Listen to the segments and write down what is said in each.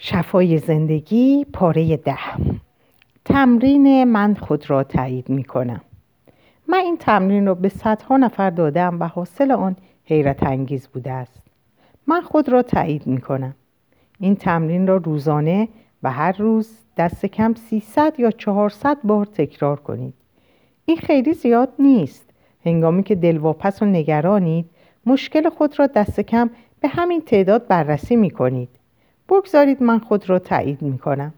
شفای زندگی پاره ده. تمرین من خود را تایید می کنم. من این تمرین را به صدها نفر دادم و حاصل آن حیرت انگیز بوده است. من خود را تایید می کنم. این تمرین را روزانه و هر روز دست کم 300 یا 400 بار تکرار کنید. این خیلی زیاد نیست. هنگامی که دلواپس و نگرانید مشکل خود را دست کم به همین تعداد بررسی می کنید. بگذارید من خود را تایید می کنم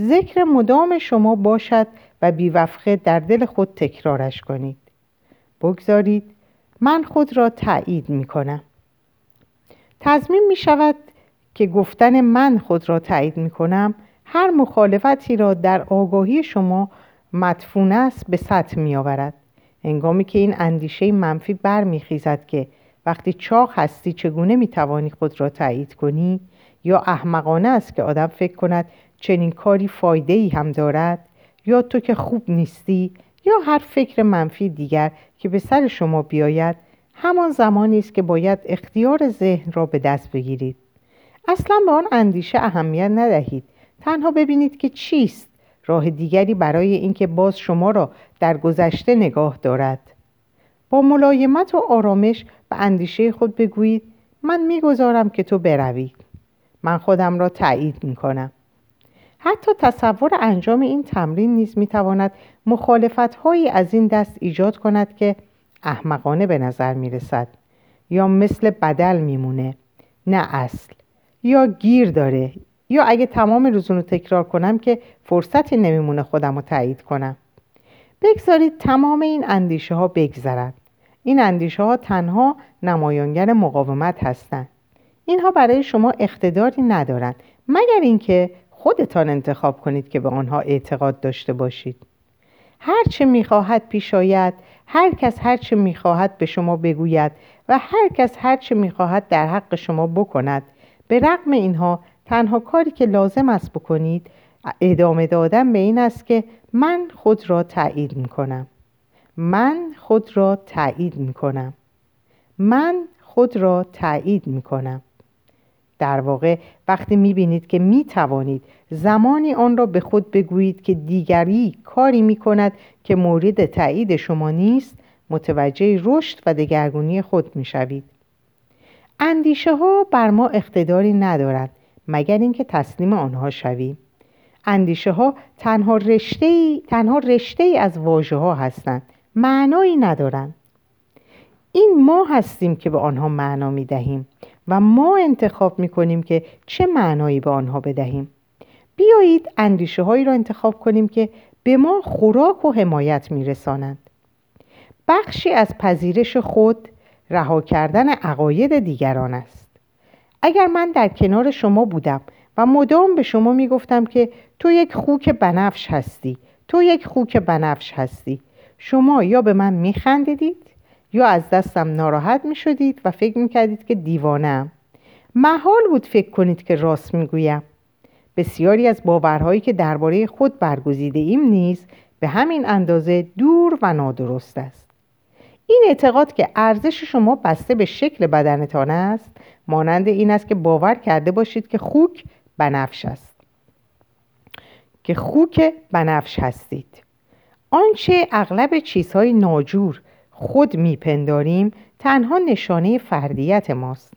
ذکر مدام شما باشد و بیوفقه در دل خود تکرارش کنید. بگذارید من خود را تایید می کنم تضمین می شود که گفتن من خود را تایید می کنم هر مخالفتی را در آگاهی شما مدفون است به سطح می آورد انگامی که این اندیشه منفی برمیخیزد که وقتی چاق هستی چگونه می توانی خود را تایید کنی یا احمقانه است که آدم فکر کند چنین کاری فایده ای هم دارد؟ یا تو که خوب نیستی؟ یا هر فکر منفی دیگر که به سر شما بیاید؟ همان زمانی است که باید اختیار ذهن را به دست بگیرید. اصلا به آن اندیشه اهمیت ندهید. تنها ببینید که چیست راه دیگری برای اینکه باز شما را در گذشته نگاه دارد. با ملایمت و آرامش به اندیشه خود بگویید من می‌گذارم که تو بروی. من خودم را تایید می کنم حتی تصور انجام این تمرین نیز می تواند مخالفت هایی از این دست ایجاد کند که احمقانه به نظر می رسد یا مثل بدل میمونه. نه اصل. یا گیر داره. یا اگه تمام روزونو تکرار کنم که فرصتی نمیمونه خودم رو تایید کنم. بگذارید تمام این اندیشه ها بگذرند. این اندیشه ها تنها نمایانگر مقاومت هستند. اینها برای شما اقتداری ندارند مگر اینکه خودتان انتخاب کنید که به آنها اعتقاد داشته باشید. هرچه می‌خواهد پیش آید هر کس هرچه می‌خواهد به شما بگوید و هر کس هرچه می‌خواهد در حق شما بکند. به رغم اینها تنها کاری که لازم است بکنید ادامه دادن به این است که من خود را تایید می‌کنم. من خود را تایید می‌کنم. من خود را تایید می‌کنم. در واقع وقتی می‌بینید که می‌توانید زمانی آن را به خود بگویید که دیگری کاری می‌کند که مورد تایید شما نیست متوجه رشد و دگرگونی خود می‌شوید. اندیشه ها بر ما اقتداری ندارند مگر اینکه تسلیم آنها شویم. اندیشه ها تنها رشته ای, تنها رشته ای از واژه ها هستند معنایی ندارند. این ما هستیم که به آنها معنا می دهیم و ما انتخاب می کنیم که چه معنایی به آنها بدهیم. بیایید اندیشه هایی را انتخاب کنیم که به ما خوراک و حمایت می رسانند. بخشی از پذیرش خود رها کردن عقاید دیگران است. اگر من در کنار شما بودم و مدام به شما می گفتم که تو یک خوک بنفش هستی تو یک خوک بنفش هستی شما یا به من می خندیدید یا از دستم ناراحت می شدید و فکر می کردید که دیوانم محال بود فکر کنید که راست می گویم بسیاری از باورهایی که درباره خود برگزیده ایم نیز به همین اندازه دور و نادرست است. این اعتقاد که ارزش شما بسته به شکل بدنتان است مانند این است که باور کرده باشید که خوک بنفش است. که خوک بنفش هستید. آنچه اغلب چیزهای ناجور خود میپنداریم تنها نشانه فردیت ماست.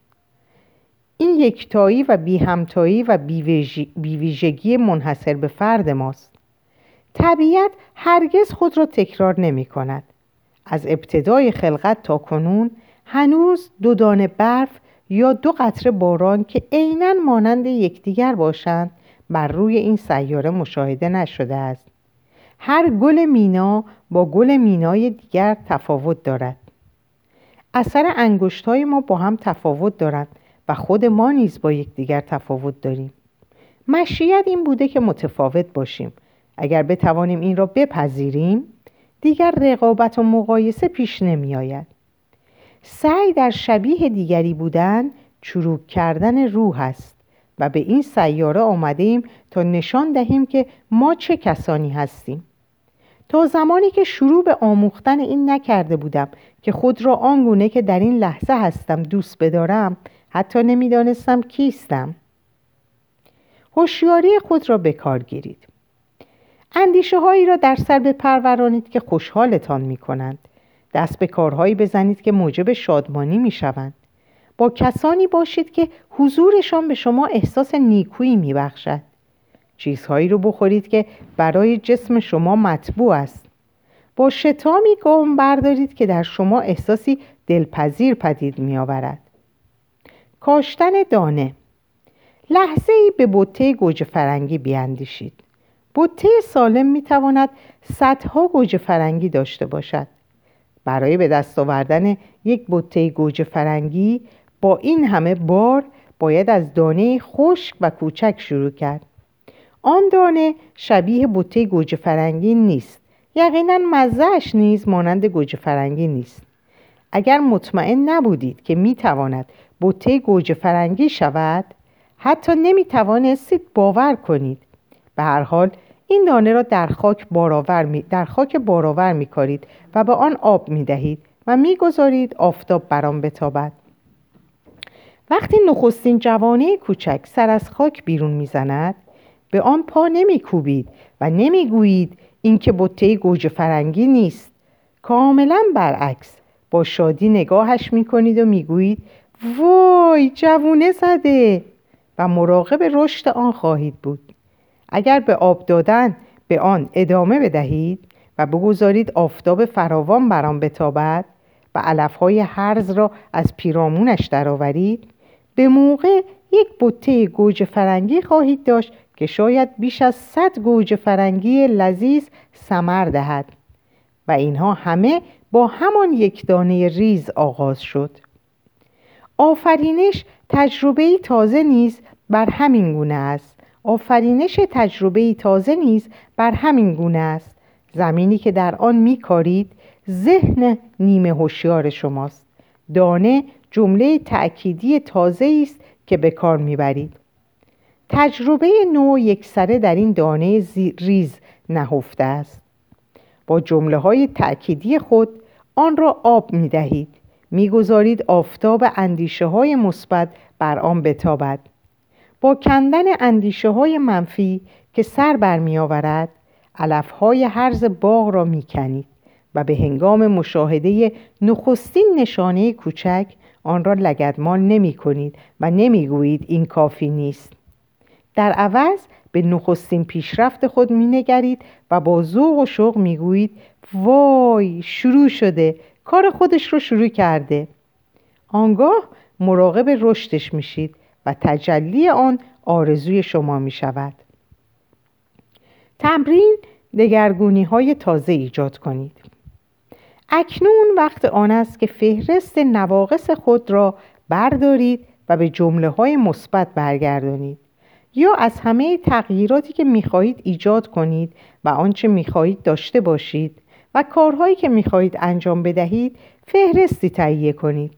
این یکتایی و بیهمتایی و بیویژگی منحصر به فرد ماست. طبیعت هرگز خود را تکرار نمی کند از ابتدای خلقت تا کنون هنوز دو دانه برف یا دو قطره باران که عینا مانند یکدیگر باشند بر روی این سیاره مشاهده نشده است. هر گل مینا با گل مینای دیگر تفاوت دارد. اثر انگشتای ما با هم تفاوت دارد و خود ما نیز با یکدیگر تفاوت داریم. مشیت این بوده که متفاوت باشیم. اگر بتوانیم این را بپذیریم دیگر رقابت و مقایسه پیش نمی آید سعی در شبیه دیگری بودن چروک کردن روح است. و به این سیاره آمده ایم تا نشان دهیم که ما چه کسانی هستیم. تا زمانی که شروع به آموختن این نکرده بودم که خود را آنگونه که در این لحظه هستم دوست بدارم حتی نمی‌دانستم کیستم. هوشیاری خود را به کار گیرید. اندیشه هایی را در سر بپرورانید که خوشحالتان می کنند دست به کارهایی بزنید که موجب شادمانی می شوند با کسانی باشید که حضورشان به شما احساس نیکویی می بخشد چیزهایی رو بخورید که برای جسم شما مطبوع است با شتامی گام بردارید که در شما احساسی دلپذیر پدید می آورد. کاشتن دانه لحظه ای به بوته گوجه فرنگی بیاندیشید. بوته سالم می تواند صدها گوجه فرنگی داشته باشد. برای به دست آوردن یک بوته گوجه فرنگی با این همه بار باید از دانه خشک و کوچک شروع کرد. آن دانه شبیه بوته گوجه فرنگی نیست. یقینا مزهش نیز مانند گوجه فرنگی نیست. اگر مطمئن نبودید که می‌تواند بوته گوجه فرنگی شود حتی نمی توانستید باور کنید. به هر حال این دانه را در خاک بارآور می در خاک بارآور می کارید و به آن آب می دهید و می گذارید آفتاب بر آن بتابد. وقتی نخستین جوانه کوچک سر از خاک بیرون می‌زند به آن پا نمی کوبید و نمی گویید اینکه بطه گوجه فرنگی نیست. کاملا برعکس با شادی نگاهش می کنید و می گویید وای جوونه زده! و مراقب رشد آن خواهید بود. اگر به آب دادن به آن ادامه بدهید و بگذارید آفتاب فراوان بر آن بتابد و علفهای هرز را از پیرامونش درآورید به موقع یک بطه گوجه فرنگی خواهید داشت که شاید بیش از صد گوجه فرنگی لذیذ سمر دهد. و اینها همه با همان یک دانه ریز آغاز شد. آفرینش تجربه تازه نیز بر همین گونه است. آفرینش تجربه تازه نیز بر همین گونه است. زمینی که در آن میکارید ذهن نیمه هوشیار شماست. دانه جمله تأکیدی تازه است که به کار می‌برید. تجربه نو یکسره در این دانه ریز نهفته است. با جمله های تأکیدی خود آن را آب می دهید می‌گذارید آفتاب اندیشه های مثبت بر آن بتابد. با کندن اندیشه های منفی که سر بر می آورد علف های حرز باغ را می کنید و به هنگام مشاهده نخستین نشانه کوچک آن را لگدمال نمی کنید و نمی گویید این کافی نیست. در عوض به نخستین پیشرفت خود مینگرید و با ذوق و شوق می‌گویید وای شروع شده کار خودش رو شروع کرده. آنگاه مراقب رشدش میشید و تجلی آن آرزوی شما می شود. تمرین دگرگونی های تازه ایجاد کنید. اکنون وقت آن است که فهرست نواقص خود را بردارید و به جمله های مثبت برگردانید. یا از همه تغییراتی که می‌خواهید ایجاد کنید و آنچه می‌خواهید داشته باشید و کارهایی که می‌خواهید انجام بدهید فهرستی تهیه کنید.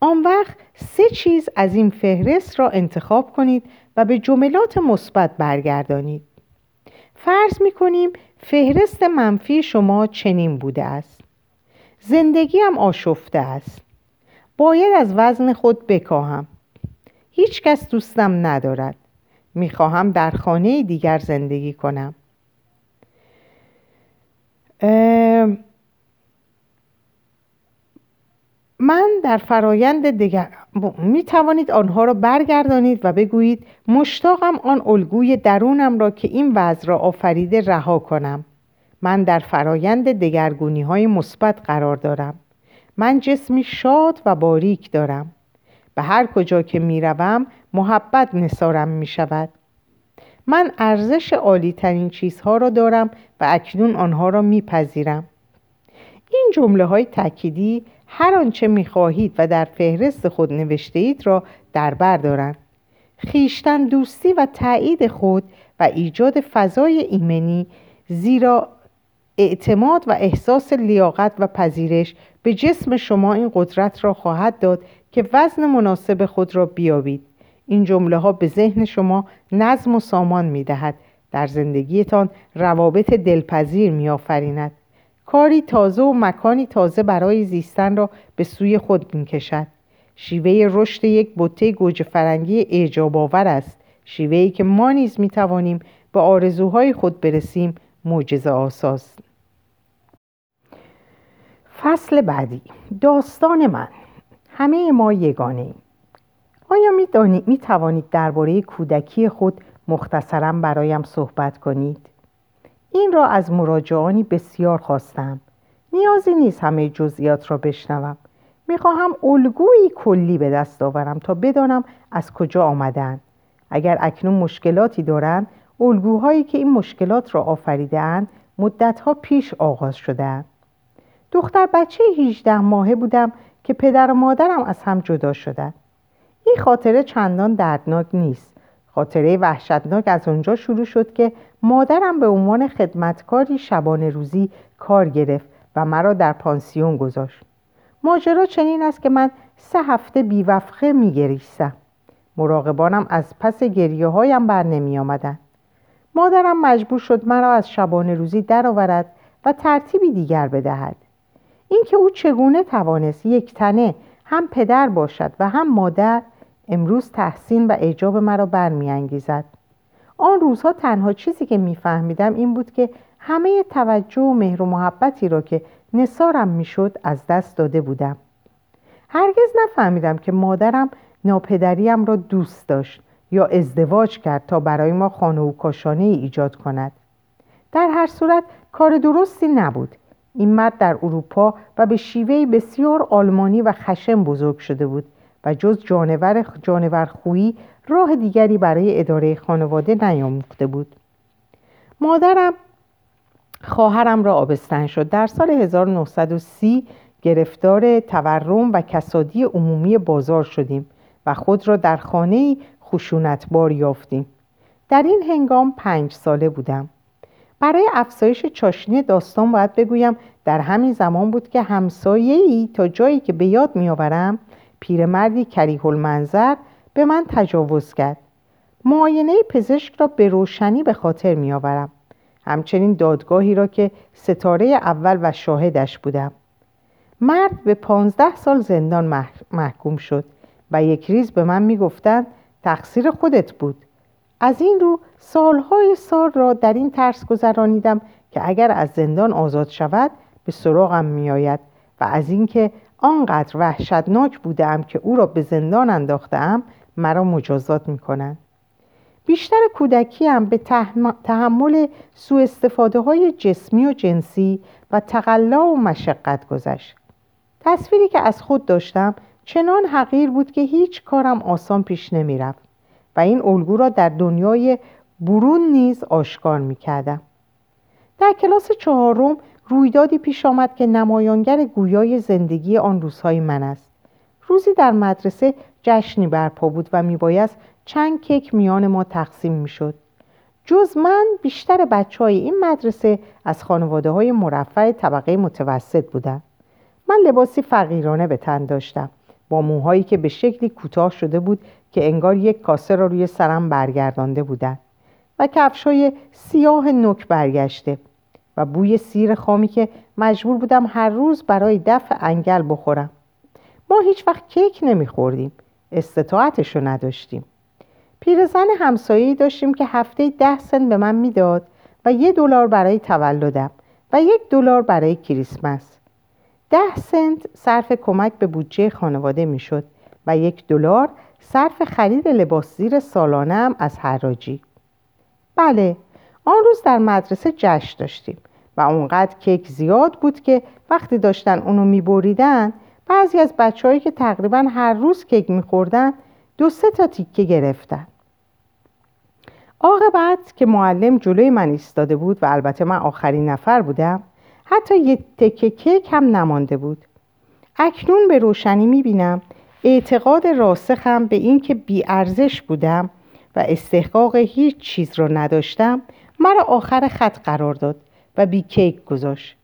آن وقت سه چیز از این فهرست را انتخاب کنید و به جملات مثبت برگردانید. فرض می‌کنیم فهرست منفی شما چنین بوده است. زندگیم آشفته است. باید از وزن خود بکاهم. هیچ کس دوستم ندارد. می‌خواهم در خانه دیگر زندگی کنم. من در فرایند دیگر می توانید آنها را برگردانید و بگویید مشتاقم آن الگوی درونم را که این وضع را آفریده رها کنم. من در فرایند دگرگونی های مثبت قرار دارم. من جسمی شاد و باریک دارم. به هر کجا که می روم محبت نصارم می شود من ارزش عالی ترین چیزها را دارم و اکنون آنها را می پذیرم این جمله های تأکیدی هر آنچه می خواهید و در فهرست خود نوشته اید را در بر دارند. خیشتن دوستی و تایید خود و ایجاد فضای ایمنی زیرا اعتماد و احساس لیاقت و پذیرش به جسم شما این قدرت را خواهد داد که وزن مناسب خود را بیابید. این جمله ها به ذهن شما نظم و سامان می دهد در زندگیتان روابط دلپذیر می آفریند کاری تازه و مکانی تازه برای زیستن را به سوی خود می کشد شیوه رشد یک بطه گوجه فرنگی اعجاب آور است. شیوهی که ما نیز می توانیم به آرزوهای خود برسیم معجزه آساست فصل بعدی. داستان من. همه ما یگانه ایم. آیا می, می توانید درباره کودکی خود مختصرا برایم صحبت کنید؟ این را از مراجعانی بسیار خواستم. نیازی نیست همه جزئیات را بشنوم. می‌خواهم الگویی کلی به دست آورم تا بدانم از کجا آمدن. اگر اکنون مشکلاتی دارند الگوهایی که این مشکلات را آفریدهاند مدتها پیش آغاز شدهاند. دختر بچه 18 ماهه بودم که پدر و مادرم از هم جدا شدند. این خاطره چندان دردناک نیست. خاطره وحشتناک از آنجا شروع شد که مادرم به عنوان خدمتکاری شبانه روزی کار گرفت و مرا در پانسیون گذاشت. ماجرا چنین است که من سه هفته بیوفقه میگریستم. مراقبانم از پس گریه هایم بر نمی آمدن. مادرم مجبور شد مرا از شبانه روزی درآورد و ترتیبی دیگر بدهد. اینکه او چگونه توانست یک تنه هم پدر باشد و هم مادر امروز تحسین و اعجاب مرا برمیانگیزد. آن روزها تنها چیزی که میفهمیدم این بود که همه توجه و مهر و محبتی را که نصارم می‌شد از دست داده بودم. هرگز نفهمیدم که مادرم ناپدریم را دوست داشت. یا ازدواج کرد تا برای ما خانه و کاشانه ای ایجاد کند. در هر صورت کار درستی نبود. این مرد در اروپا و به شیوهی بسیار آلمانی و خشم بزرگ شده بود و جز جانور جانور خویی راه دیگری برای اداره خانواده نیاموخته بود. مادرم خواهرم را آبستن شد. در سال 1930 گرفتار تورم و کسادی عمومی بازار شدیم و خود را در خانه خشونتبار یافتیم. در این هنگام پنج ساله بودم. برای افزایش چاشنی داستان باید بگویم در همین زمان بود که همسایه‌ای تا جایی که به یاد میآورم پیرمردی کریه المنظر به من تجاوز کرد. معاینه پزشک را به روشنی به خاطر میآورم. همچنین دادگاهی را که ستاره اول و شاهدش بودم. مرد به پانزده سال زندان محکوم شد و یک ریز به من می‌گفتند تقصیر خودت بود. از این رو سالهای سال را در این ترس گذرانیدم که اگر از زندان آزاد شود به سراغم میآید و از اینکه آنقدر وحشتناک بودم که او را به زندان انداختم مرا مجازات می‌کنند. بیشتر کودکیم به تحمل سوء استفاده های جسمی و جنسی و تقلا و مشقت گذشت. تصویری که از خود داشتم چنان حقیر بود که هیچ کارم آسان پیش نمی‌رفت و این الگو را در دنیای برون نیز آشکار می‌کردم. در کلاس چهارم رویدادی پیش آمد که نمایانگر گویای زندگی آن روزهای من است. روزی در مدرسه جشنی برپا بود و میبایست چند کیک میان ما تقسیم می‌شد. جز من بیشتر بچه های این مدرسه از خانواده های مرفع طبقه متوسط بودند. من لباسی فقیرانه به تن داشتم. با موهایی که به شکلی کوتاه شده بود که انگار یک کاسه را روی سرم برگردانده بودند و کفشای سیاه نک برگشته و بوی سیر خامی که مجبور بودم هر روز برای دفع انگل بخورم. ما هیچ وقت کیک نمیخوردیم استطاعتش رو نداشتیم. پیرزن همسایه‌ای داشتیم که هفته ده سن به من می‌داد و یه دلار برای تولدم و یک دلار برای کریسمس. ده سنت صرف کمک به بودجه خانواده می‌شد و یک دلار صرف خرید لباس زیر سالانه از حراجی. بله آن روز در مدرسه جشن داشتیم و اونقدر کیک زیاد بود که وقتی داشتن اونو میبریدن بعضی از بچههایی که تقریبا هر روز کیک میخوردن دو سه تا تیکه گرفتن. بعد که معلم جلوی من ایستاده بود و البته من آخرین نفر بودم حتی یه تکه کیک هم نمانده بود. اکنون به روشنی می‌بینم اعتقاد راسخم به اینکه بیارزش بودم و استحقاق هیچ چیز را نداشتم مرا آخر خط قرار داد و بی کیک گذاشت.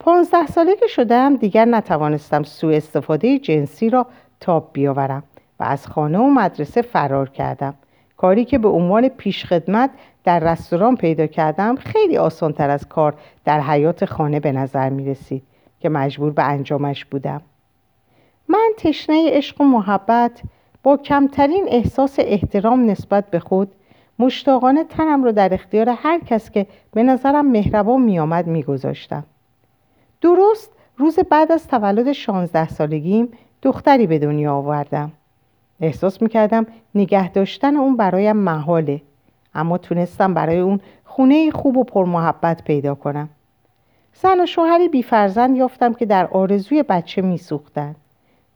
پانزده ساله که شدم دیگر نتوانستم سوء استفاده جنسی را تاب بیاورم و از خانه و مدرسه فرار کردم. کاری که به عنوان پیشخدمت در رستوران پیدا کردم خیلی آسانتر از کار در حیات خانه به نظر می رسید که مجبور به انجامش بودم. من تشنه عشق و محبت با کمترین احساس احترام نسبت به خود مشتاقانه تنم رو در اختیار هر کس که به نظرم مهربان میآمد میگذاشتم. درست روز بعد از تولد شانزده سالگیم دختری به دنیا آوردم. احساس می‌کردم نگه داشتن اون برایم محاله. اما تونستم برای اون خونه خوب و پرمحبت پیدا کنم. زن و شوهری بیفرزند یافتم که در آرزوی بچه میسوختند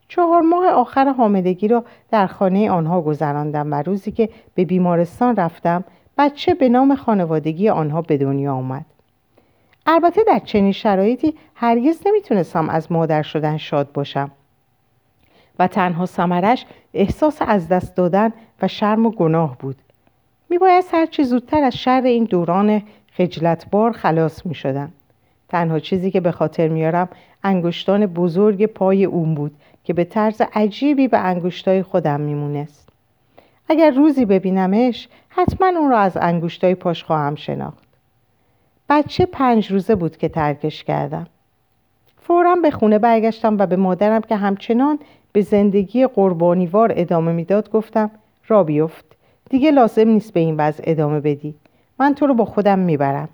چهار ماه آخر حاملگی را در خانه آنها گذراندم و روزی که به بیمارستان رفتم بچه به نام خانوادگی آنها به دنیا آمد. البته در چنین شرایطی هرگز نمی‌تونستم از مادر شدن شاد باشم. و تنها سمرش احساس از دست دادن و شرم و گناه بود. میباید هرچی زودتر از شر این دوران خجلتبار خلاص می شدم. تنها چیزی که به خاطر میارم انگشتان بزرگ پای اون بود که به طرز عجیبی به انگشتای خودم میمونست. اگر روزی ببینمش حتما اون را از انگشتای پاش خواهم شناخت. بچه پنج روزه بود که ترکش کردم. فورا به خونه برگشتم و به مادرم که همچنان به زندگی قربانیوار ادامه می‌داد گفتم را بیفت دیگه لازم نیست به این وضع ادامه بدی. من تو رو با خودم می‌برم.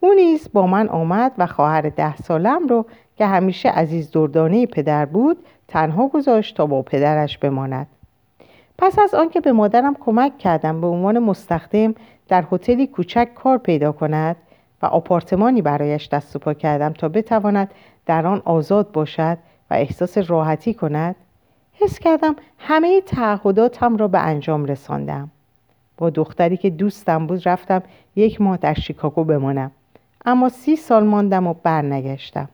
او نیز با من آمد و خواهر ده سالم رو که همیشه عزیز دردانه پدر بود تنها گذاشت تا با پدرش بماند. پس از آنکه به مادرم کمک کردم به عنوان مستخدم در هتلی کوچک کار پیدا کند و آپارتمانی برایش دست و پا کردم تا بتواند در آن آزاد باشد و احساس راحتی کند حس کردم همه تعهداتم را به انجام رساندم. با دختری که دوستم بود رفتم یک ماه در شیکاگو بمانم. اما سی سال ماندم و برنگشتم.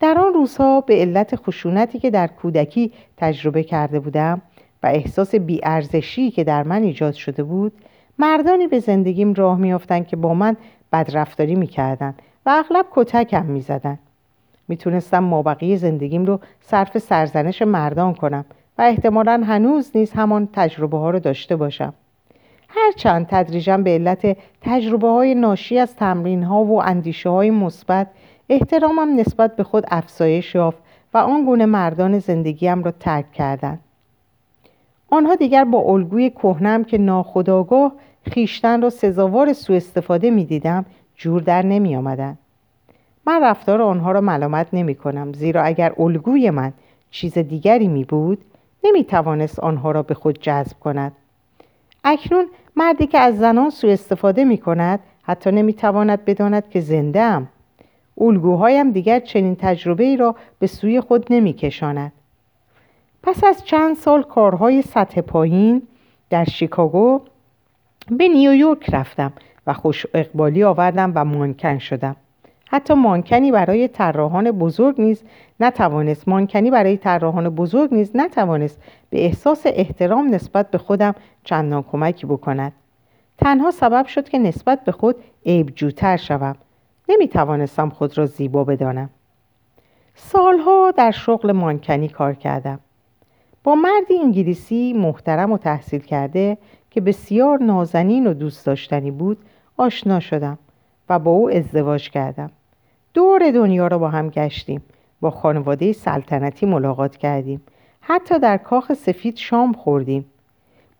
در آن روزها به علت خشونتی که در کودکی تجربه کرده بودم و احساس بیارزشی که در من ایجاد شده بود مردانی به زندگیم راه میافتند که با من بدرفتاری می‌کردند و اغلب کتکم می‌زدند. می‌تونستم مابقی زندگیم رو صرف سرزنش مردان کنم و احتمالا هنوز نیز همان تجربه ها رو داشته باشم هرچند تدریجا به علت تجربه های ناشی از تمرین ها و اندیشه های مثبت احترامم نسبت به خود افزایش یافت و آن گونه مردان زندگیم را ترک کردند آنها دیگر با الگوی کهنم که ناخداگاه خیشتن را سزاوار سوء استفاده می دیدم جور در نمی آمدن. من رفتار آنها را ملامت نمی کنم زیرا اگر الگوی من چیز دیگری می بود نمی توانست آنها را به خود جذب کند. اکنون مردی که از زنان سوء استفاده می کند حتی نمی تواند بداند که زنده ام الگوهایم دیگر چنین تجربه ای را به سوی خود نمی کشاند. پس از چند سال کارهای سطح پایین در شیکاگو به نیویورک رفتم و خوش اقبالی آوردم و مانکن شدم. حتی مانکنی برای طراحان بزرگ نیز نتوانست مانکنی برای طراحان بزرگ نیز نتوانست به احساس احترام نسبت به خودم چندان کمکی بکند. تنها سبب شد که نسبت به خود عیبجوتر شوم. نمی توانستم خود را زیبا بدانم. سالها در شغل مانکنی کار کردم. با مردی انگلیسی محترم و تحصیل کرده که بسیار نازنین و دوست داشتنی بود آشنا شدم. و با او ازدواج کردم. دور دنیا را با هم گشتیم. با خانواده سلطنتی ملاقات کردیم. حتی در کاخ سفید شام خوردیم.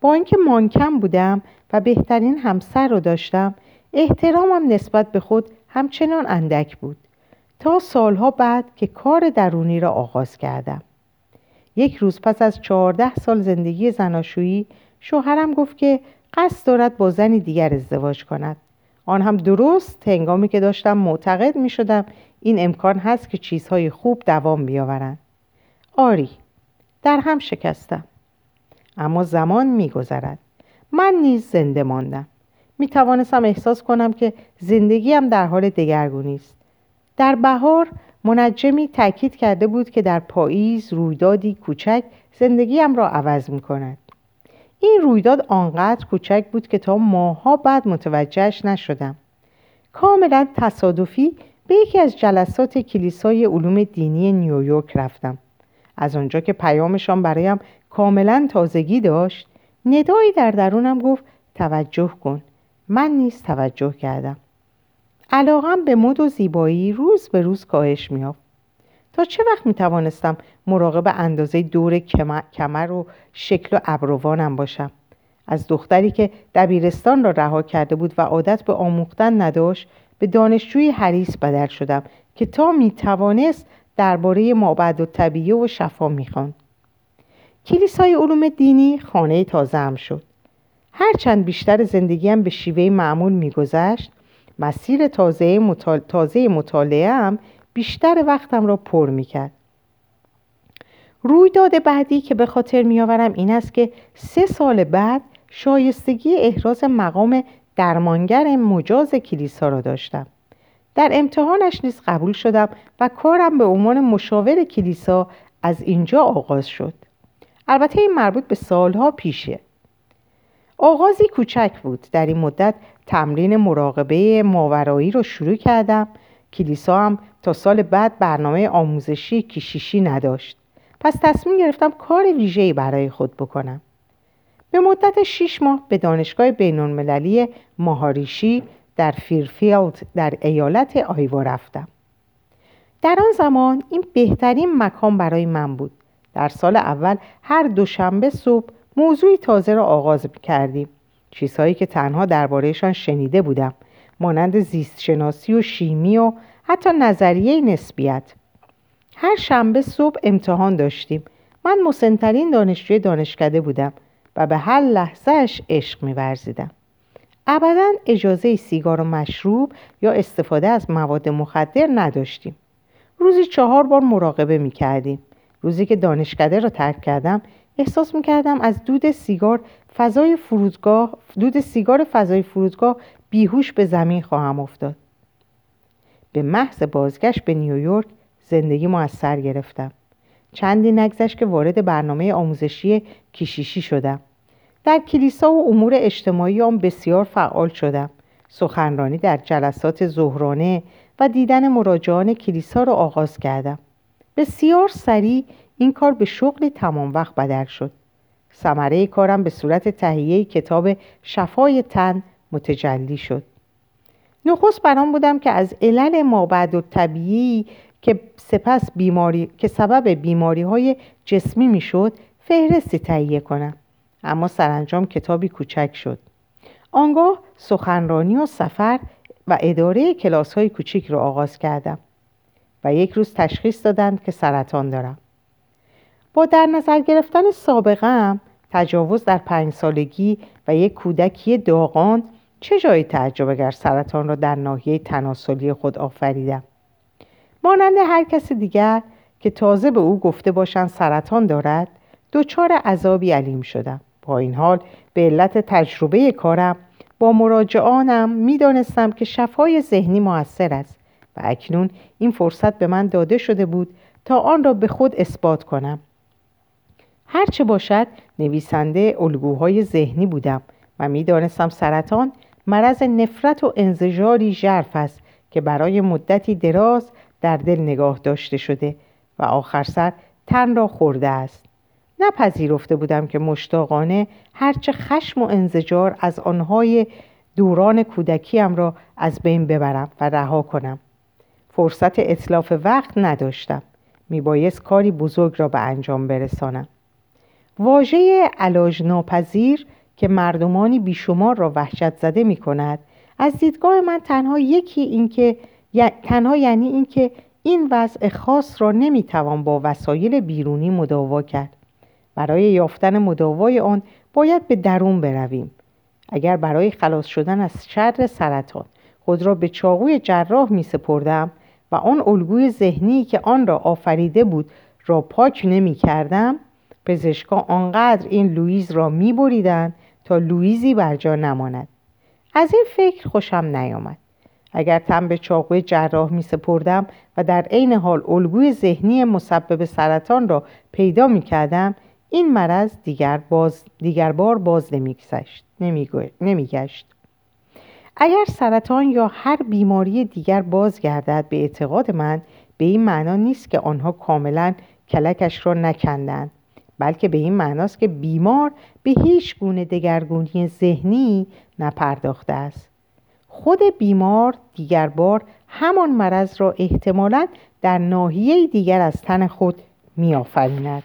با اینکه مانکم بودم و بهترین همسر رو داشتم احترامم نسبت به خود همچنان اندک بود. تا سالها بعد که کار درونی را آغاز کردم. یک روز پس از چهارده سال زندگی زناشویی شوهرم گفت که قصد دارد با زنی دیگر ازدواج کند. آن هم درست هنگامی که داشتم معتقد می شدم این امکان هست که چیزهای خوب دوام بیاورند. آری در هم شکستم. اما زمان میگذرد. من نیز زنده ماندم. می توانستم احساس کنم که زندگیم در حال دگرگونی است. در بهار منجمی تاکید کرده بود که در پاییز رویدادی کوچک زندگیم را عوض می کند این رویداد آنقدر کوچک بود که تا ماهها بعد متوجهش نشدم. کاملا تصادفی به یکی از جلسات کلیسای علوم دینی نیویورک رفتم. از آنجا که پیامشان برایم کاملا تازگی داشت ندایی در درونم گفت توجه کن. من نیز توجه کردم. علاقم به مد و زیبایی روز به روز کاهش میافت تا چه وقت می توانستم مراقب اندازه دور کمر و شکل و ابروانم باشم. از دختری که دبیرستان را رها کرده بود و عادت به آموختن نداشت به دانشجوی حریص بدل شدم که تا می توانست درباره مابعد و طبیعه و شفا می‌خواند. کلیسای علوم دینی خانه تازه هم شد. هرچند بیشتر زندگیم به شیوه معمول میگذشت مسیر تازه, مطال... تازه مطالعه هم بیشتر وقتم را پر می‌کرد. رویداد بعدی که به خاطر میآورم این است که سه سال بعد شایستگی احراز مقام درمانگر مجاز کلیسا را داشتم. در امتحانش نیز قبول شدم و کارم به عنوان مشاور کلیسا از اینجا آغاز شد. البته این مربوط به سالها پیشه. آغازی کوچک بود. در این مدت تمرین مراقبه ماورایی رو شروع کردم. کلیسا هم تا سال بعد برنامه آموزشی کشیشی نداشت. پس تصمیم گرفتم کار ویژه‌ای برای خود بکنم. به مدت شیش ماه به دانشگاه بین المللی ماهاریشی در فیرفیلد در ایالت آیوا رفتم. در آن زمان این بهترین مکان برای من بود. در سال اول هر دوشنبه صبح موضوعی تازه را آغاز کردیم چیزهایی که تنها دربارهشان شنیده بودم. مانند زیست شناسی و شیمی و حتی نظریه نسبیت. هر شنبه صبح امتحان داشتیم. من مسنترین دانشجوی دانشکده بودم و به هر لحظهش عشق میورزیدم. ابدا اجازه سیگار و مشروب یا استفاده از مواد مخدر نداشتیم. روزی چهار بار مراقبه می کردیم. روزی که دانشکده را ترک کردم احساس می کردم از دود سیگار فضای فرودگاه دود سیگار فضای فرودگاه بیهوش به زمین خواهم افتاد. به محض بازگشت به نیویورک زندگی ما از سر گرفتم. چندی نگذشت که وارد برنامه آموزشی کیشیشی شدم. در کلیسا و امور اجتماعی آن بسیار فعال شدم. سخنرانی در جلسات ظهرانه و دیدن مراجعان کلیسا را آغاز کردم. بسیار سریع این کار به شغلی تمام وقت بدل شد. ثمره کارم به صورت تهیه کتاب شفای تن متجلی شد. نخست برام بودم که از علل مابعد و طبیعی که سپس بیماری که سبب بیماری های جسمی می‌شد فهرستی تهیه کنم. اما سرانجام کتابی کوچک شد. آنگاه سخنرانی و سفر و اداره کلاس های کوچیک را آغاز کردم و یک روز تشخیص دادند که سرطان دارم. با در نظر گرفتن سابقم تجاوز در پنج سالگی و یک کودکی داغان چه جایی تعجب اگر سرطان را در ناحیه تناسلی خود آفریدم؟ مانند هر کس دیگر که تازه به او گفته باشند سرطان دارد دچار عذابی علیم شدم. با این حال به علت تجربه کارم با مراجعانم می‌دانستم که شفای ذهنی موثر است و اکنون این فرصت به من داده شده بود تا آن را به خود اثبات کنم. هرچه باشد نویسنده الگوهای ذهنی بودم و می‌دانستم سرطان مرض نفرت و انزجاری ژرف است که برای مدتی دراز در دل نگاه داشته شده و آخر سر تن را خورده است. نپذیرفته بودم که مشتاقانه هرچه خشم و انزجار از آنهای دوران کودکیم را از بین ببرم و رها کنم. فرصت اطلاف وقت نداشتم. میبایست کاری بزرگ را به انجام برسانم. واژه علاج ناپذیر که مردمانی بیشمار را وحشت زده می کند از دیدگاه من تنها یکی اینکه تنها یعنی اینکه این وضع خاص را نمی‌توان با وسایل بیرونی مداوا کرد. برای یافتن مداوای آن باید به درون برویم. اگر برای خلاص شدن از شر سرطان خود را به چاقوی جراح می سپردم و آن الگوی ذهنی که آن را آفریده بود را پاک نمی کردم پزشکا آنقدر این لویز را می بریدن تا لویزی بر جا نماند. از این فکر خوشم نیامد. اگر تن به چاقوی جراح می سپردم و در عین حال الگوی ذهنی مسبب سرطان را پیدا می کردم این مرض دیگر, باز دیگر بار باز نمی گشت. اگر سرطان یا هر بیماری دیگر بازگردد به اعتقاد من به این معنا نیست که آنها کاملا کلکش را نکندند بلکه به این معناست که بیمار به هیچ گونه دگرگونی ذهنی نپرداخته است خود بیمار دیگر بار همان مرض را احتمالا در ناحیه دیگر از تن خود میآفریند.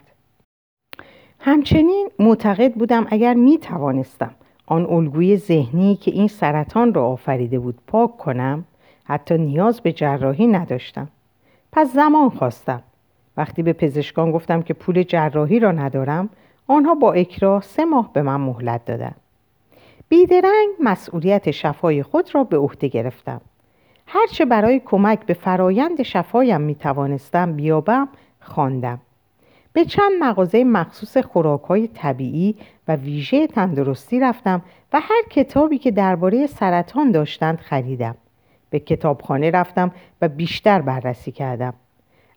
همچنین معتقد بودم اگر می توانستم آن الگوی ذهنی که این سرطان را آفریده بود پاک کنم حتی نیاز به جراحی نداشتم. پس زمان خواستم. وقتی به پزشکان گفتم که پول جراحی را ندارم آنها با اکراه سه ماه به من مهلت دادند. بیدرنگ مسئولیت شفای خود را به عهده گرفتم. هرچه برای کمک به فرایند شفایم می توانستم بیابم خواندم. به چند مغازه مخصوص خوراکهای طبیعی و ویژه تندرستی رفتم و هر کتابی که درباره سرطان داشتند خریدم. به کتابخانه رفتم و بیشتر بررسی کردم.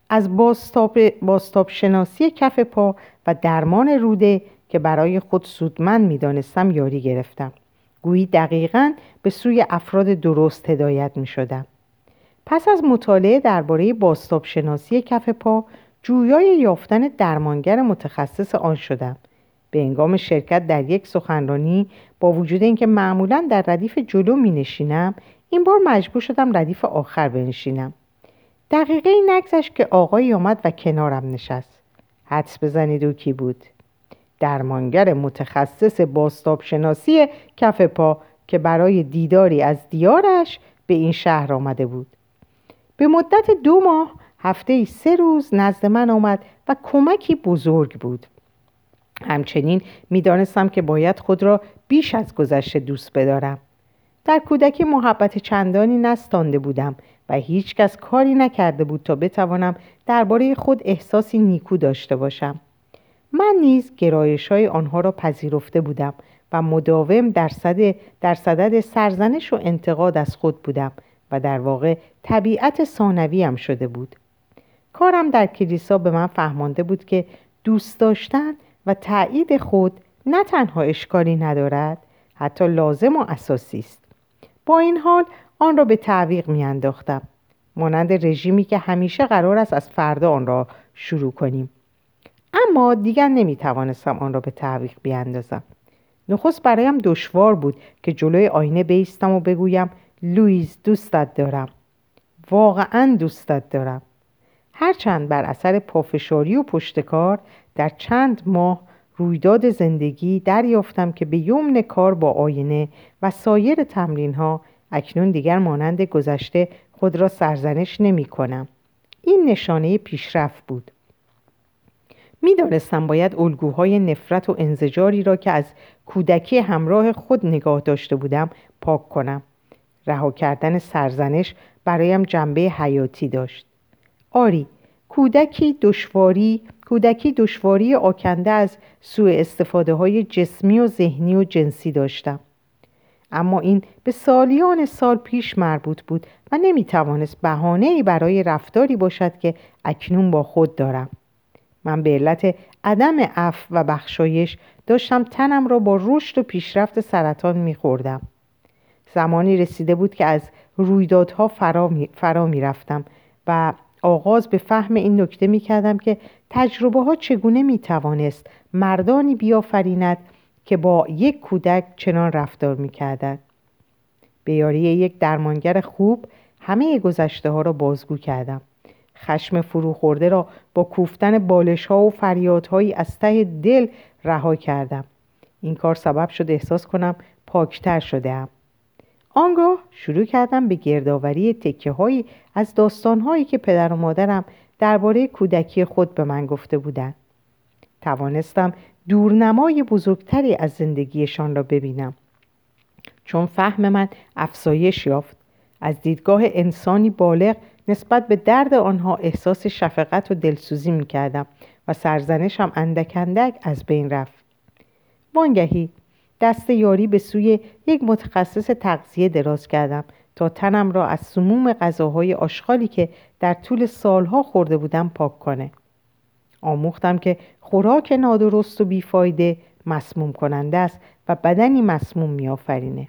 از باستاب, شناسی کف پا و درمان روده که برای خود سودمند می‌دانستم یاری گرفتم. گویی دقیقا به سوی افراد درست هدایت می شدم. پس از مطالعه درباره باستاب شناسی کف پا جویای یافتن درمانگر متخصص آن شدم. به انگام شرکت در یک سخنرانی با وجود اینکه معمولا در ردیف جلو می نشینم این بار مجبور شدم ردیف آخر بنشینم. دقیقه نگذشت که آقایی آمد و کنارم نشست. حدس بزنید او کی بود؟ درمانگر متخصص باستاب شناسی کف پا که برای دیداری از دیارش به این شهر آمده بود. به مدت دو ماه هفته سه روز نزد من آمد و کمکی بزرگ بود. همچنین می‌دانستم که باید خود را بیش از گذشته دوست بدارم. در کودکی محبت چندانی نستانده بودم و هیچکس کاری نکرده بود تا بتوانم درباره خود احساسی نیکو داشته باشم. من نیز گرایش های آنها را پذیرفته بودم و مداوم در, صد در صدد سرزنش و انتقاد از خود بودم و در واقع طبیعت ثانویم شده بود. کارم در کلیسا به من فهمانده بود که دوست داشتن و تایید خود نه تنها اشکالی ندارد حتی لازم و اساسی است. با این حال آن را به تعویق میانداختم مانند رژیمی که همیشه قرار است از فردا آن را شروع کنیم. اما دیگر نمی توانستم آن را به تعویق بیاندازم نخست برایم دشوار بود که جلوی آینه بیستم و بگویم لویز دوستت دارم واقعا دوستت دارم هرچند بر اثر پافشاری و پشتکار در چند ماه رویداد زندگی دریافتم که به یمن کار با آینه و سایر تمرین ها اکنون دیگر مانند گذشته خود را سرزنش نمی کنم. این نشانه پیشرفت بود. می‌دانستم باید الگوهای نفرت و انزجاری را که از کودکی همراه خود نگاه داشته بودم پاک کنم. رها کردن سرزنش برایم جنبه حیاتی داشت. آری کودکی دشواری کودکی دشواری آکنده از سوء استفاده های جسمی و ذهنی و جنسی داشتم اما این به سالیان سال پیش مربوط بود و نمی توانست بهانه برای رفتاری باشد که اکنون با خود دارم من به علت عدم عف و بخشایش داشتم تنم را با رشد و پیشرفت سرطان می خوردم. زمانی رسیده بود که از رویدادها فرا می, فرا می رفتم و آغاز به فهم این نکته می کردم که تجربه ها چگونه می توانست مردانی بیافریند که با یک کودک چنان رفتار می کردن. به یاری یک درمانگر خوب همه گذشته ها را بازگو کردم. خشم فرو خورده را با کوفتن بالش ها و فریادهایی از ته دل رها کردم. این کار سبب شد احساس کنم پاکتر شده آنگاه شروع کردم به گردآوری تکه هایی از داستان هایی که پدر و مادرم درباره کودکی خود به من گفته بودند. توانستم دورنمای بزرگتری از زندگیشان را ببینم چون فهم من افزایش یافت از دیدگاه انسانی بالغ نسبت به درد آنها احساس شفقت و دلسوزی می کردم و سرزنشم اندک اندک از بین رفت. وانگهی دست یاری به سوی یک متخصص تغذیه دراز کردم تا تنم را از سموم غذاهای آشغالی که در طول سالها خورده بودم پاک کنه. آموختم که خوراک نادرست و بیفایده مسموم کننده است و بدنی مسموم میآفرینه.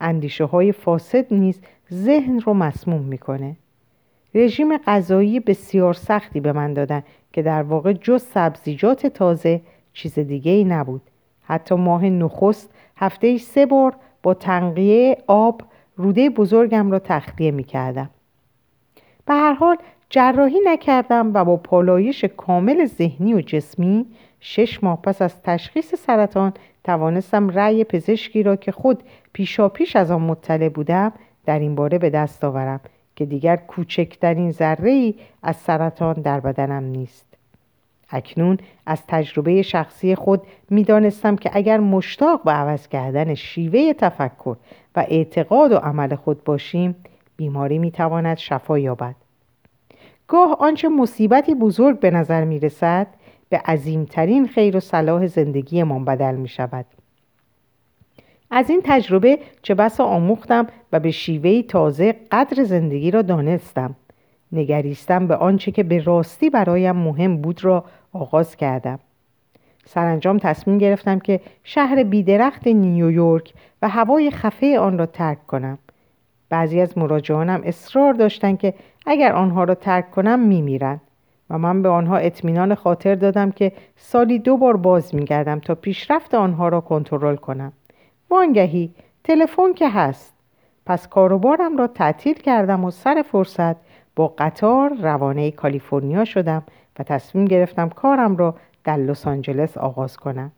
اندیشه های فاسد نیز ذهن رو مسموم می‌کنه. رژیم غذایی بسیار سختی به من دادن که در واقع جز سبزیجات تازه چیز دیگه ای نبود حتی ماه نخست هفته سه بار با تنقیه آب روده بزرگم را تخلیه می کردم. به هر حال جراحی نکردم و با پالایش کامل ذهنی و جسمی شش ماه پس از تشخیص سرطان توانستم رأی پزشکی را که خود پیشا پیش از آن مطلع بودم در این باره به دست آورم که دیگر کوچکترین ذره ای از سرطان در بدنم نیست اکنون از تجربه شخصی خود می‌دانستم که اگر مشتاق به عوض کردن شیوه تفکر و اعتقاد و عمل خود باشیم بیماری می‌تواند شفا یابد گاه آنچه مصیبتی بزرگ به نظر می رسد به عظیمترین خیر و صلاح زندگی ما بدل می شود. از این تجربه چه بسا آموختم و به شیوهی تازه قدر زندگی را دانستم. نگریستم به آنچه که به راستی برایم مهم بود را آغاز کردم. سرانجام تصمیم گرفتم که شهر بیدرخت نیویورک و هوای خفه آن را ترک کنم. بعضی از مراجعانم اصرار داشتند که اگر آنها را ترک کنم میمیرند و من به آنها اطمینان خاطر دادم که سالی دو بار باز میگردم تا پیشرفت آنها را کنترل کنم وانگهی تلفن که هست پس کاروبارم را تعطیل کردم و سر فرصت با قطار روانه کالیفرنیا شدم و تصمیم گرفتم کارم را در لس آنجلس آغاز کنم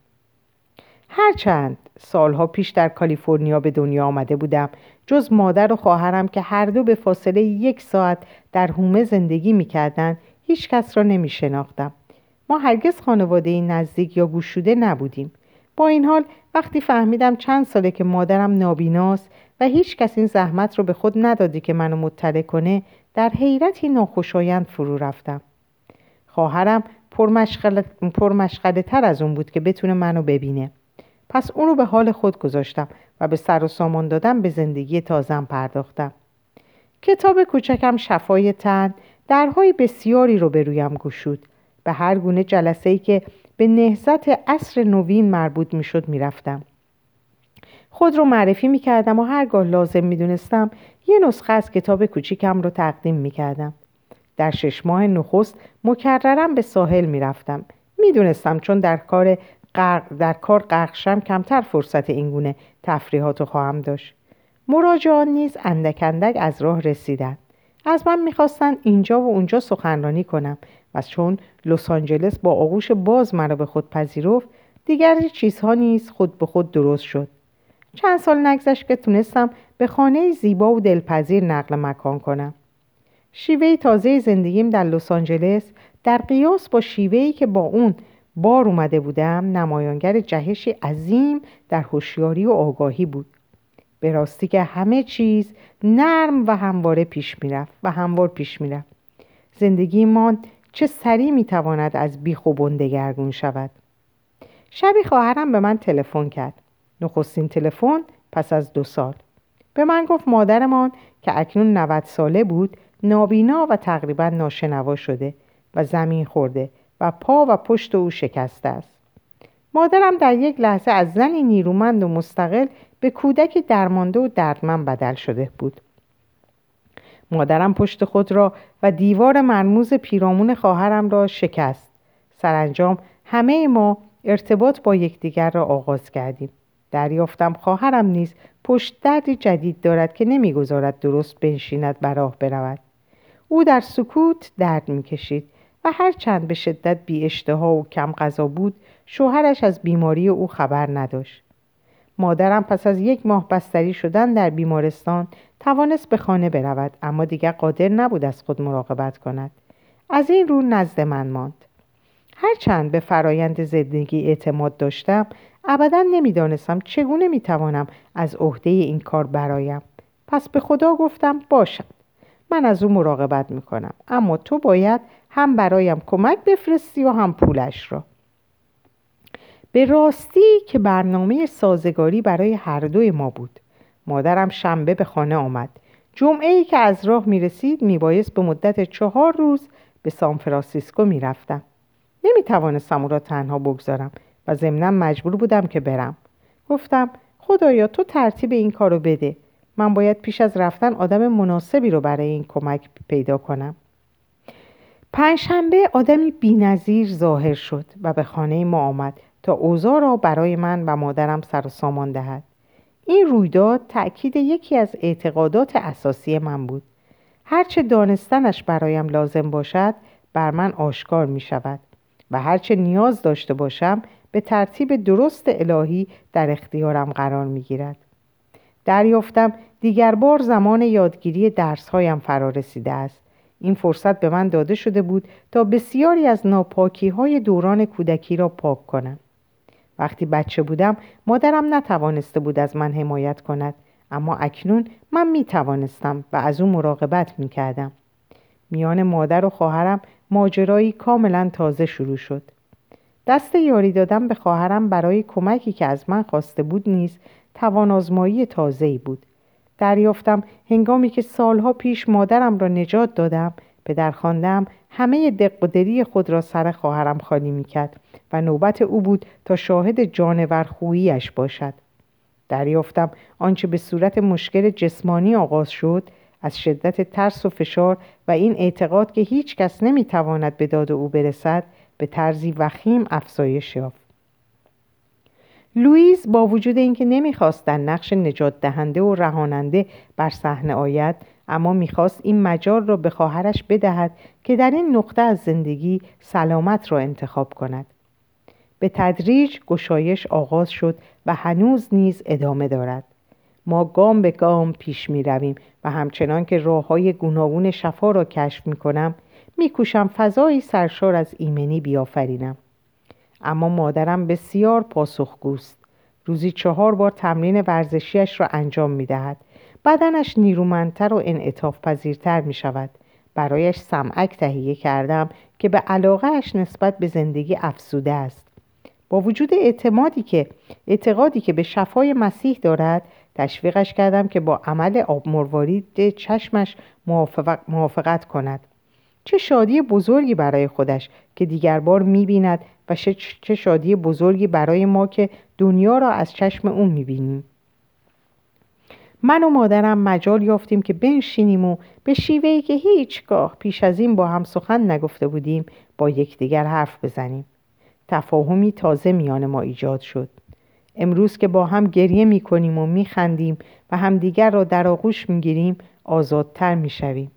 هرچند سالها پیش در کالیفرنیا به دنیا آمده بودم جز مادر و خواهرم که هر دو به فاصله یک ساعت در هومه زندگی می‌کردند هیچ کس را نمی شناختم. ما هرگز خانواده نزدیک یا گوشوده نبودیم. با این حال وقتی فهمیدم چند ساله که مادرم نابیناست و هیچ کس این زحمت رو به خود ندادی که منو مطلع کنه در حیرتی ناخوشایند فرو رفتم. خواهرم پرمشغله تر از اون بود که بتونه منو ببینه. پس اون رو به حال خود گذاشتم و به سر و سامان دادم به زندگی تازم پرداختم. کتاب کوچکم شفای تن درهای بسیاری رو به رویم گشود به هر گونه جلسه ای که به نهزت عصر نوین مربوط می‌شد می‌رفتم. خود رو معرفی می‌کردم و هرگاه لازم می‌دونستم یه نسخه از کتاب کوچیکم رو تقدیم می‌کردم. در شش ماه نخست مکررم به ساحل می‌رفتم. می‌دونستم چون در کار در کار قرقشم کمتر فرصت اینگونه تفریحات خواهم داشت. مراجعان نیز اندک اندک از راه رسیدند. از من می‌خواستن اینجا و اونجا سخنرانی کنم. و چون لس آنجلس با آغوش باز مرا به خود پذیرفت دیگر چیزها نیز خود به خود درست شد. چند سال نگذشت که تونستم به خانه زیبا و دلپذیر نقل مکان کنم. شیوه تازه زندگیم در لس آنجلس در قیاس با شیوهی که با اون بار اومده بودم نمایانگر جهشی عظیم در هوشیاری و آگاهی بود. به راستی که همه چیز نرم و همواره پیش می‌رفت و هموار پیش می‌رفت. زندگیمان چه سریع می‌تواند از بیخ و شود. شبی خواهرم به من تلفن کرد. نخستین تلفن پس از دو سال. به من گفت مادرمان که اکنون 90 ساله بود نابینا و تقریبا ناشنوا شده و زمین خورده و پا و پشت او شکسته است. مادرم در یک لحظه از زنی نیرومند و مستقل به کودکی درمانده و دردمند بدل شده بود. مادرم پشت خود را و دیوار مرموز پیرامون خواهرم را شکست. سرانجام همه ما ارتباط با یکدیگر را آغاز کردیم. دریافتم خواهرم نیز پشت دردی جدید دارد که نمی‌گذارد درست بنشیند و راه برود. او در سکوت درد می‌کشید و هرچند به شدت بی اشتها و کم غذا بود شوهرش از بیماری او خبر نداشت. مادرم پس از یک ماه بستری شدن در بیمارستان توانست به خانه برود اما دیگر قادر نبود از خود مراقبت کند. از این رو نزد من ماند. هرچند به فرایند زندگی اعتماد داشتم ابدا نمی‌دانستم چگونه می‌توانم از عهده این کار برایم. پس به خدا گفتم باشد. من از او مراقبت می‌کنم اما تو باید هم برایم کمک بفرستی و هم پولش را. به راستی که برنامه سازگاری برای هر دوی ما بود. مادرم شنبه به خانه آمد. جمعه ای که از راه می رسید می بایست به مدت چهار روز به سان فرانسیسکو می رفتم نمی توانستم او را تنها بگذارم و ضمنا مجبور بودم که برم. گفتم خدایا تو ترتیب این کارو بده. من باید پیش از رفتن آدم مناسبی رو برای این کمک پیدا کنم. پنجشنبه آدمی بینظیر ظاهر شد و به خانه ما آمد. تا اوضاع را برای من و مادرم سر و سامان دهد این رویداد تأکید یکی از اعتقادات اساسی من بود هرچه دانستنش برایم لازم باشد بر من آشکار می شود و هرچه نیاز داشته باشم به ترتیب درست الهی در اختیارم قرار می گیرد. دریافتم دیگر بار زمان یادگیری درسهایم فرا رسیده است. این فرصت به من داده شده بود تا بسیاری از ناپاکی های دوران کودکی را پاک کنم. وقتی بچه بودم مادرم نتوانسته بود از من حمایت کند اما اکنون من می توانستم و از او مراقبت می کردم. میان مادر و خواهرم ماجرایی کاملا تازه شروع شد. دست یاری دادم به خواهرم برای کمکی که از من خواسته بود نیز توانازمایی تازه‌ای بود. دریافتم هنگامی که سالها پیش مادرم را نجات دادم پدر خواندم همه دق و دلی خود را سر خواهرم خالی می‌کرد و نوبت او بود تا شاهد جانور خوییش باشد. دریافتم آنچه به صورت مشکل جسمانی آغاز شد از شدت ترس و فشار و این اعتقاد که هیچ کس نمی‌تواند به داد او برسد به طرزی وخیم افزایش یافت. لوئیز با وجود اینکه نمی‌خواست در نقش نجات دهنده و رهاننده بر صحنه آید اما می‌خواست این مجال را به خواهرش بدهد که در این نقطه از زندگی سلامت را انتخاب کند. به تدریج گشایش آغاز شد و هنوز نیز ادامه دارد. ما گام به گام پیش می رویم و همچنان که راه های گوناگون شفا را کشف می کنم می کوشم فضایی سرشار از ایمنی بیافرینم. اما مادرم بسیار پاسخگوست. روزی چهار بار تمرین ورزشیش را انجام می دهد بدنش نیرومندتر و انعطاف پذیرتر می شود برایش سمعک تهیه کردم که به علاقهش نسبت به زندگی افسوده است. با وجود اعتمادی که اعتقادی که به شفای مسیح دارد تشویقش کردم که با عمل آب مروارید چشمش موافقت کند. چه شادی بزرگی برای خودش که دیگر بار می‌بیند و چه شادی بزرگی برای ما که دنیا را از چشم اون می‌بینیم. من و مادرم مجال یافتیم که بنشینیم و به شیوهی که هیچگاه پیش از این با هم سخن نگفته بودیم با یکدیگر حرف بزنیم تفاهمی تازه میان ما ایجاد شد امروز که با هم گریه می کنیم و می خندیم و همدیگر را در آغوش می گیریم آزادتر می شویم.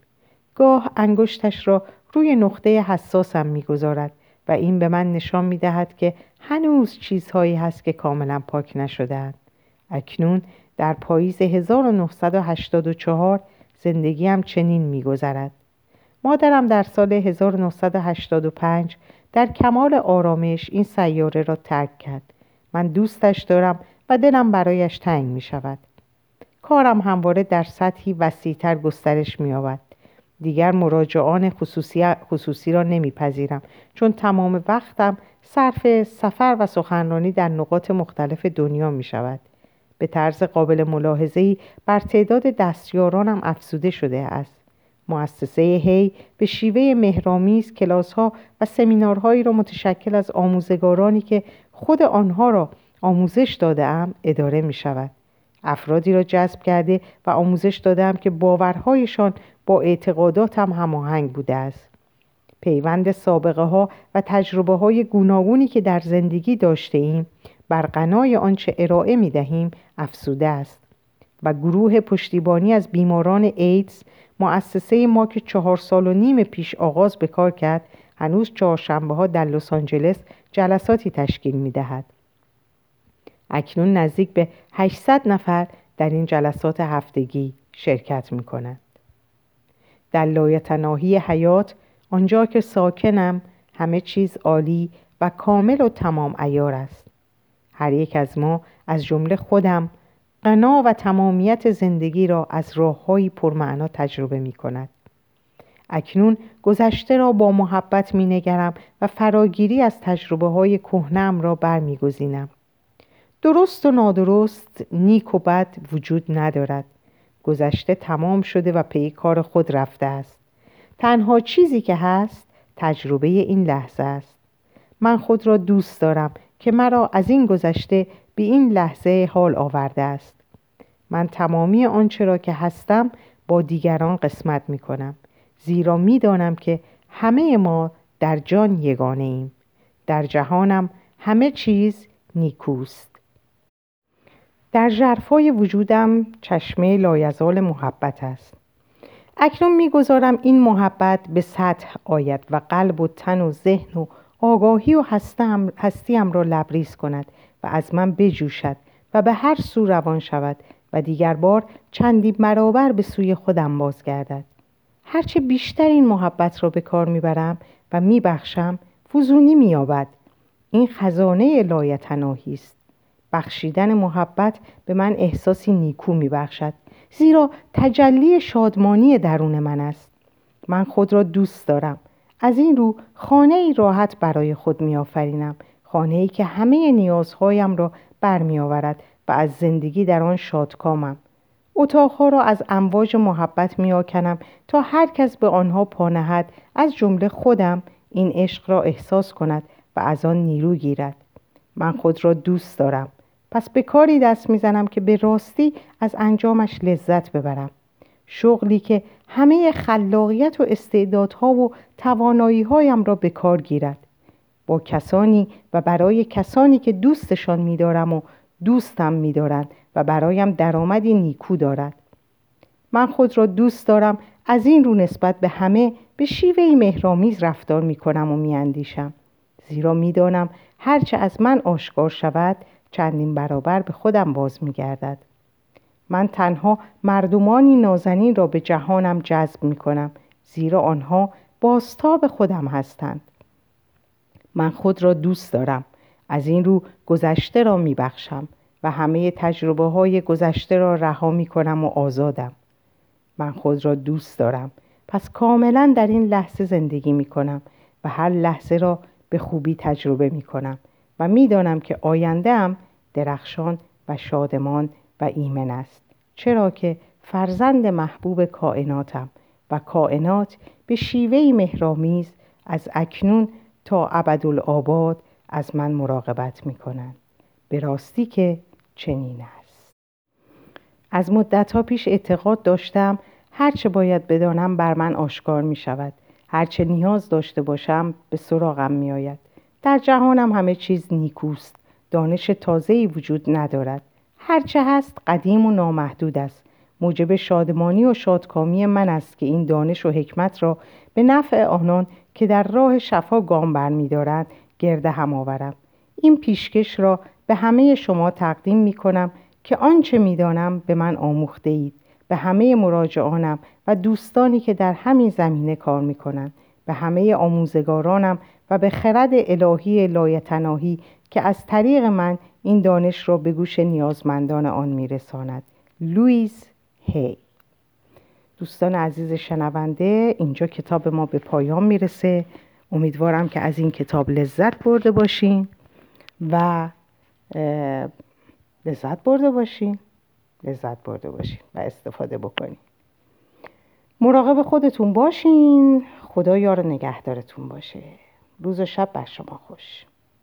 گاه انگشتش را روی نقطه حساسم می گذارد و این به من نشان می دهد که هنوز چیزهایی هست که کاملا پاک نشدهاند. اکنون در پاییز 1984 زندگیم چنین میگذرد. مادرم در سال 1985 در کمال آرامش این سیاره را ترک کرد. من دوستش دارم و دلم برایش تنگ می شود کارم همواره در سطحی وسیعتر گسترش می آود. دیگر مراجعان خصوصی, خصوصی را نمیپذیرم چون تمام وقتم صرف سفر و سخنرانی در نقاط مختلف دنیا می شود به طرز قابل ملاحظه‌ای بر تعداد دستیارانم افزوده شده است. مؤسسه هی به شیوه مهرامیز کلاسها و سمینارهایی را متشکل از آموزگارانی که خود آنها را آموزش داده ام اداره می شود. افرادی را جذب کرده و آموزش دادم که باورهایشان با اعتقاداتم هماهنگ بوده است. پیوند سابقه ها و تجربه های گوناگونی که در زندگی داشته ایم بر غنای آنچه ارائه می دهیم افسوده است و گروه پشتیبانی از بیماران ایدز مؤسسه ما که چهار سال و نیم پیش آغاز به کار کرد هنوز چهارشنبه ها در لس آنجلس جلساتی تشکیل می دهد. اکنون نزدیک به 800 نفر در این جلسات هفتگی شرکت می کند. در لایتناهی حیات آنجا که ساکنم همه چیز عالی و کامل و تمام ایار است. هر یک از ما از جمله خودم غنا و تمامیت زندگی را از راههایی پرمعنا تجربه می کند. اکنون گذشته را با محبت می نگرم و فراگیری از تجربه های کهنم را برمیگزینم. درست و نادرست نیک و بد وجود ندارد. گذشته تمام شده و پی کار خود رفته است. تنها چیزی که هست تجربه این لحظه است. من خود را دوست دارم که مرا از این گذشته به این لحظه حال آورده است. من تمامی آنچه را که هستم با دیگران قسمت می کنم. زیرا می دانم که همه ما در جان یگانه ایم. در جهانم همه چیز نیکوست. در جرفای وجودم چشمه لایزال محبت است. اکنون می‌گذارم این محبت به سطح آید و قلب و تن و ذهن و آگاهی و هستیم را لبریز کند و از من بجوشد و به هر سو روان شود و دیگر بار چندی برابر به سوی خودم بازگردد. هرچه بیشتر این محبت را به کار می‌برم و میبخشم فزونی مییابد. این خزانه لایتناهی است. بخشیدن محبت به من احساسی نیکو میبخشد زیرا تجلی شادمانی درون من است. من خود را دوست دارم. از این رو خانه ای راحت برای خود میآفرینم. خانه ای که همه نیازهایم را برمیآورد و از زندگی در آن شادکامم. اتاقها را از امواج محبت میآکنم تا هر کس به آنها پانهد از جمله خودم این عشق را احساس کند و از آن نیرو گیرد. من خود را دوست دارم. پس به کاری دست می‌زنم که به راستی از انجامش لذت ببرم. شغلی که همه خلاقیت و استعدادها و تواناییهایم را به کار گیرد با کسانی و برای کسانی که دوستشان میدارم و دوستم میدارند و برایم درآمدی نیکو دارد من خود را دوست دارم از این رو نسبت به همه به شیوهی مهرامیز رفتار می کنم و می اندیشم. زیرا می‌دانم هرچه از من آشکار شود چندین برابر به خودم باز می گردد. من تنها مردمانی نازنین را به جهانم جذب می کنم زیرا آنها باستاب خودم هستند. من خود را دوست دارم از این رو گذشته را می بخشم و همه تجربه های گذشته را رها می کنم و آزادم من خود را دوست دارم پس کاملا در این لحظه زندگی می کنم و هر لحظه را به خوبی تجربه می کنم و می‌دانم که آینده درخشان و شادمان و ایمن است. چرا که فرزند محبوب کائناتم و کائنات به شیوهی مهرامیز از اکنون تا ابدالآباد از من مراقبت می کنند به راستی که چنین است. از مدت ها پیش اعتقاد داشتم هرچه باید بدانم بر من آشکار می شود هرچه نیاز داشته باشم به سراغم می آید در جهانم همه چیز نیکوست. دانش تازه‌ای وجود ندارد. هرچه هست قدیم و نامحدود است. موجب شادمانی و شادکامی من است که این دانش و حکمت را به نفع آنان که در راه شفا گام برمیدارند گرد هم آورم. این پیشکش را به همه شما تقدیم می کنم که آنچه می دانم به من آموخته اید. به همه مراجعانم و دوستانی که در همین زمینه کار می کنند. به همه آموزگارانم و به خرد الهی لایتناهی که از طریق من این دانش را به گوش نیازمندان آن میرساند. لویز هی. دوستان عزیز شنونده اینجا کتاب ما به پایان می‌رسه. امیدوارم که از این کتاب لذت برده باشین و لذت برده باشین. لذت برده باشین و استفاده بکنین. مراقب خودتون باشین. خدا یار نگهدارتون باشه. روز و شب بر شما خوش.